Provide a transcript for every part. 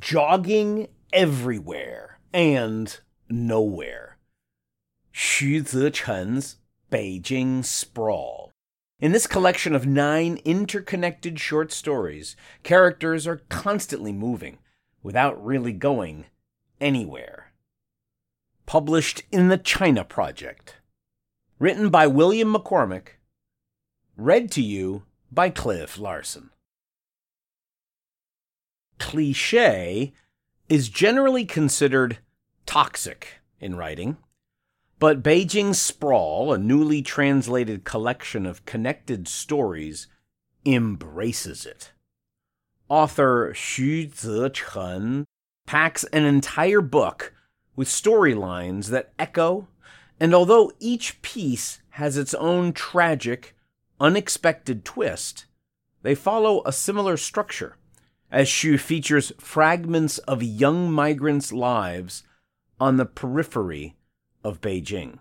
Jogging everywhere and nowhere. Xu Zechen's Beijing Sprawl. In this collection of nine interconnected short stories, characters are constantly moving without really going anywhere. Published in the China Project. Written by William McCormack. Read to you by Cliff Larsen. Cliche is generally considered toxic in writing, but Beijing Sprawl, a newly translated collection of connected stories, embraces it. Author Xu Zechen packs an entire book with storylines that echo, and although each piece has its own tragic, unexpected twist, they follow a similar structure as Xu features fragments of young migrants' lives on the periphery of Beijing.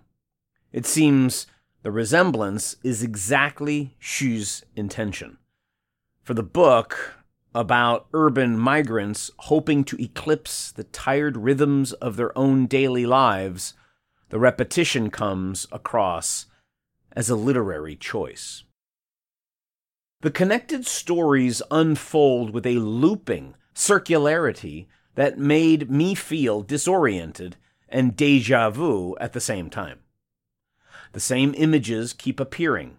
It seems the resemblance is exactly Xu's intention. For the book about urban migrants hoping to eclipse the tired rhythms of their own daily lives, the repetition comes across as a literary choice. The connected stories unfold with a looping circularity that made me feel disoriented and deja vu at the same time. The same images keep appearing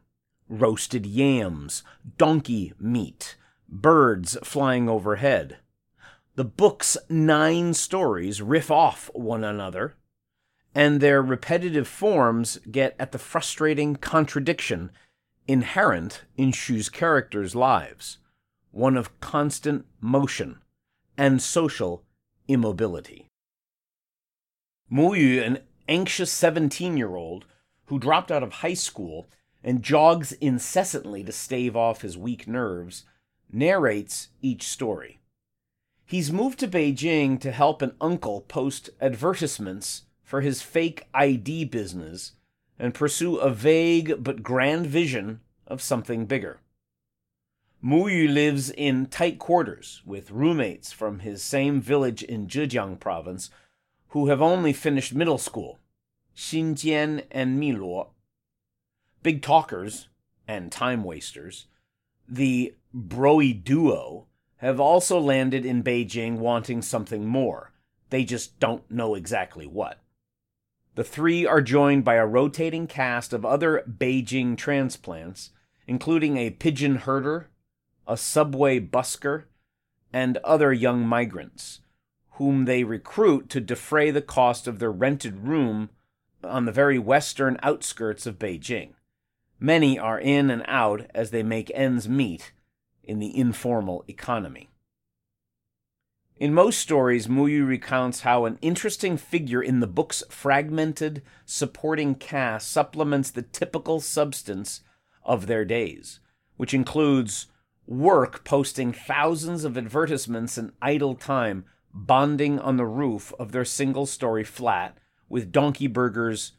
roasted yams, donkey meat, birds flying overhead. The book's nine stories riff off one another, and their repetitive forms get at the frustrating contradiction inherent in Xu's characters' lives, one of constant motion and social immobility. Mu Yu, an anxious 17 year old who dropped out of high school and jogs incessantly to stave off his weak nerves, narrates each story. He's moved to Beijing to help an uncle post advertisements for his fake ID business and pursue a vague but grand vision of something bigger. Muyu lives in tight quarters with roommates from his same village in Zhejiang province who have only finished middle school, Xinjian and Miluo. Big talkers and time wasters, the Broy duo have also landed in Beijing wanting something more. They just don't know exactly what. The three are joined by a rotating cast of other Beijing transplants, including a pigeon herder, a subway busker, and other young migrants, whom they recruit to defray the cost of their rented room on the very western outskirts of Beijing. Many are in and out as they make ends meet in the informal economy. In most stories, Muyu recounts how an interesting figure in the book's fragmented, supporting cast supplements the typical substance of their days, which includes work posting thousands of advertisements in idle time, bonding on the roof of their single story flat with donkey burgers,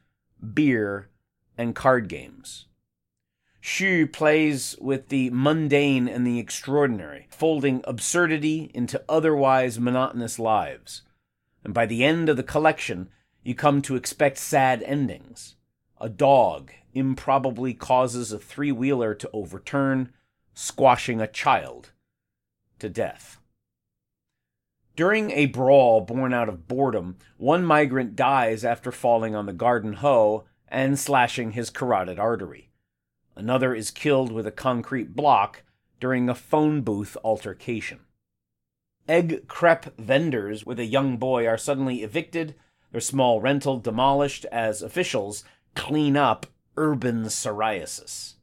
beer, and card games. Xu plays with the mundane and the extraordinary, folding absurdity into otherwise monotonous lives. And by the end of the collection, you come to expect sad endings. A dog improbably causes a three wheeler to overturn, squashing a child to death. During a brawl born out of boredom, one migrant dies after falling on the garden hoe and slashing his carotid artery. Another is killed with a concrete block during a phone booth altercation. Egg crepe vendors with a young boy are suddenly evicted, their small rental demolished as officials clean up urban psoriasis.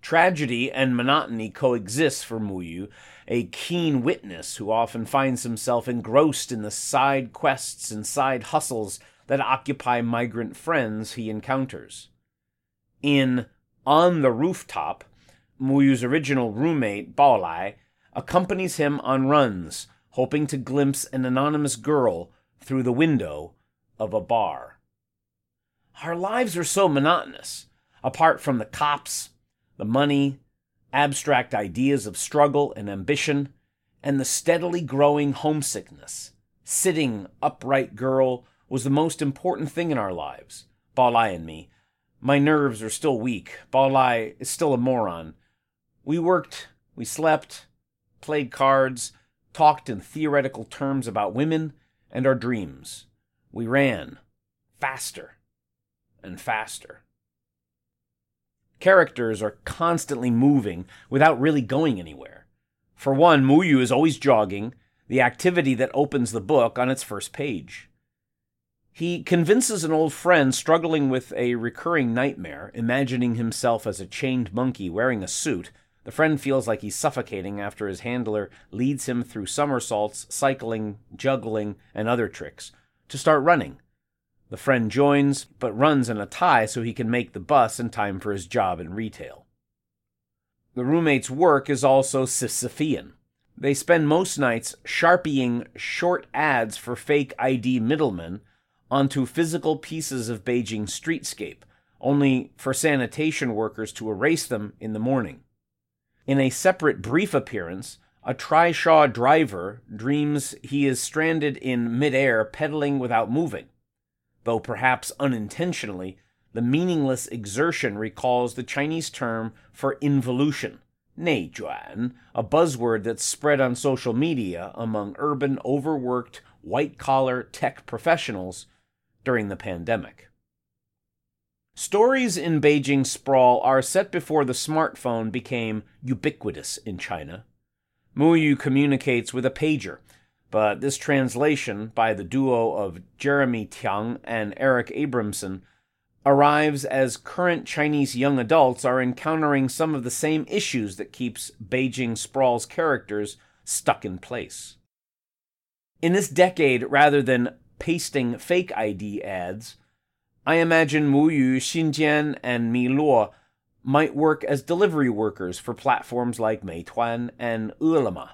Tragedy and monotony coexist for Muyu, a keen witness who often finds himself engrossed in the side quests and side hustles that occupy migrant friends he encounters. In On the Rooftop, Muyu's original roommate, Baolai, accompanies him on runs, hoping to glimpse an anonymous girl through the window of a bar. Our lives are so monotonous, apart from the cops, the money, abstract ideas of struggle and ambition, and the steadily growing homesickness. Sitting upright girl was the most important thing in our lives, Baolai and me. My nerves are still weak. Baolai is still a moron. We worked, we slept, played cards, talked in theoretical terms about women and our dreams. We ran faster and faster. Characters are constantly moving without really going anywhere. For one, Muyu is always jogging, the activity that opens the book on its first page. He convinces an old friend struggling with a recurring nightmare, imagining himself as a chained monkey wearing a suit. The friend feels like he's suffocating after his handler leads him through somersaults, cycling, juggling, and other tricks, to start running. The friend joins, but runs in a tie so he can make the bus in time for his job in retail. The roommate's work is also Sisyphean. They spend most nights sharpieing short ads for fake ID middlemen onto physical pieces of Beijing streetscape, only for sanitation workers to erase them in the morning. In a separate brief appearance, a trishaw driver dreams he is stranded in midair pedaling without moving though perhaps unintentionally, the meaningless exertion recalls the Chinese term for involution, neijuan, a buzzword that's spread on social media among urban, overworked, white collar tech professionals during the pandemic. Stories in Beijing sprawl are set before the smartphone became ubiquitous in China. Muyu communicates with a pager, but this translation by the duo of Jeremy Tiang and Eric Abrahamsen arrives as current Chinese young adults are encountering some of the same issues that keeps Beijing Sprawl's characters stuck in place. In this decade, rather than pasting fake ID ads, I imagine Muyu, Xinjian, and Mi Luo might work as delivery workers for platforms like Meituan and Ele.me.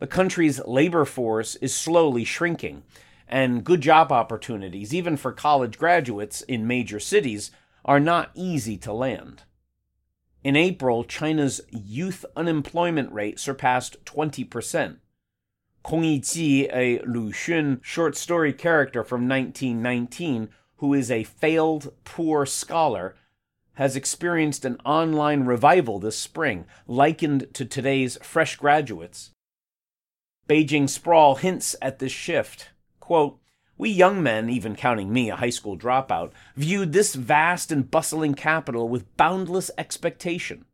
The country's labor force is slowly shrinking, and good job opportunities, even for college graduates in major cities, are not easy to land. In April, China's youth unemployment rate surpassed 20%. Kong Yiji, a Lu Xun short story character from 1919 who is a failed poor scholar, has experienced an online revival this spring, likened to today's fresh graduates. Beijing Sprawl hints at this shift. Quote, we young men, even counting me, a high school dropout, viewed this vast and bustling capital with boundless expectation.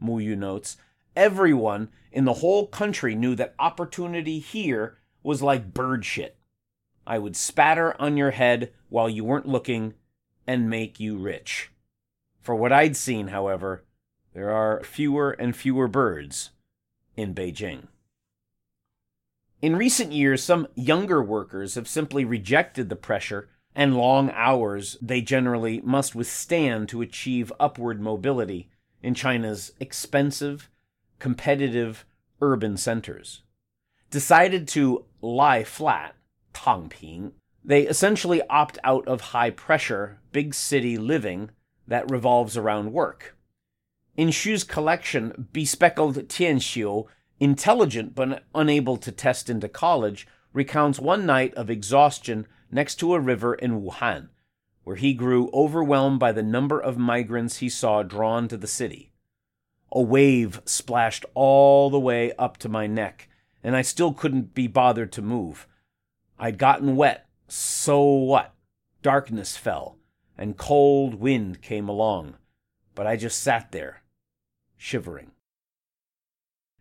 Muyu notes, everyone in the whole country knew that opportunity here was like bird shit. I would spatter on your head while you weren't looking and make you rich. For what I'd seen, however, there are fewer and fewer birds in Beijing. In recent years, some younger workers have simply rejected the pressure and long hours they generally must withstand to achieve upward mobility in China's expensive, competitive urban centers. Decided to lie flat, 躺平, they essentially opt out of high pressure, big city living that revolves around work. In Xu's collection, Bespeckled Tianxiu intelligent but unable to test into college, recounts one night of exhaustion next to a river in Wuhan, where he grew overwhelmed by the number of migrants he saw drawn to the city. A wave splashed all the way up to my neck, and I still couldn't be bothered to move. I'd gotten wet, so what? Darkness fell, and cold wind came along, but I just sat there, shivering.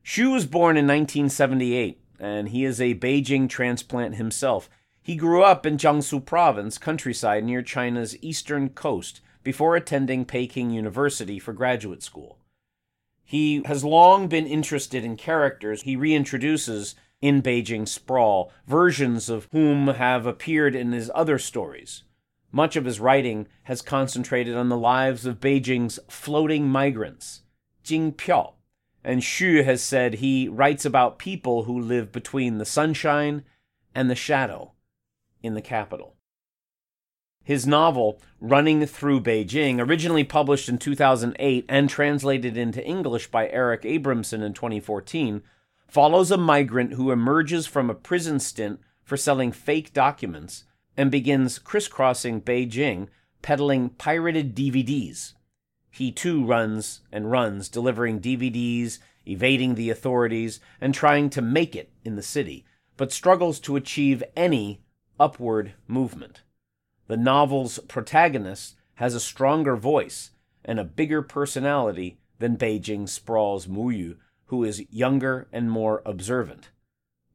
Xu was born in 1978, and he is a Beijing transplant himself. He grew up in Jiangsu province, countryside near China's eastern coast, before attending Peking University for graduate school. He has long been interested in characters he reintroduces in Beijing Sprawl, versions of whom have appeared in his other stories. Much of his writing has concentrated on the lives of Beijing's floating migrants, Jing Piao, and Xu has said he writes about people who live between the sunshine and the shadow in the capital. His novel, Running Through Beijing, originally published in 2008 and translated into English by Eric Abrahamsen in 2014, follows a migrant who emerges from a prison stint for selling fake documents and begins crisscrossing Beijing peddling pirated DVDs. He too runs and runs, delivering DVDs, evading the authorities, and trying to make it in the city, but struggles to achieve any upward movement. The novel's protagonist has a stronger voice and a bigger personality than Beijing Sprawl's Muyu, who is younger and more observant.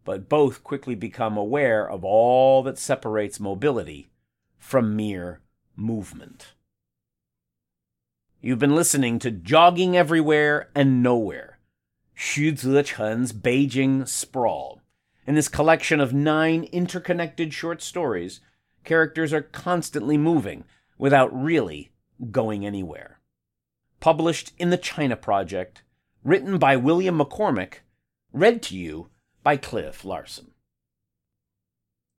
But both quickly become aware of all that separates mobility from mere movement. You've been listening to Jogging Everywhere and Nowhere, Xu Zechen's Beijing Sprawl. In this collection of nine interconnected short stories, characters are constantly moving without really going anywhere. Published in the China Project, written by William McCormack, read to you by Cliff Larsen.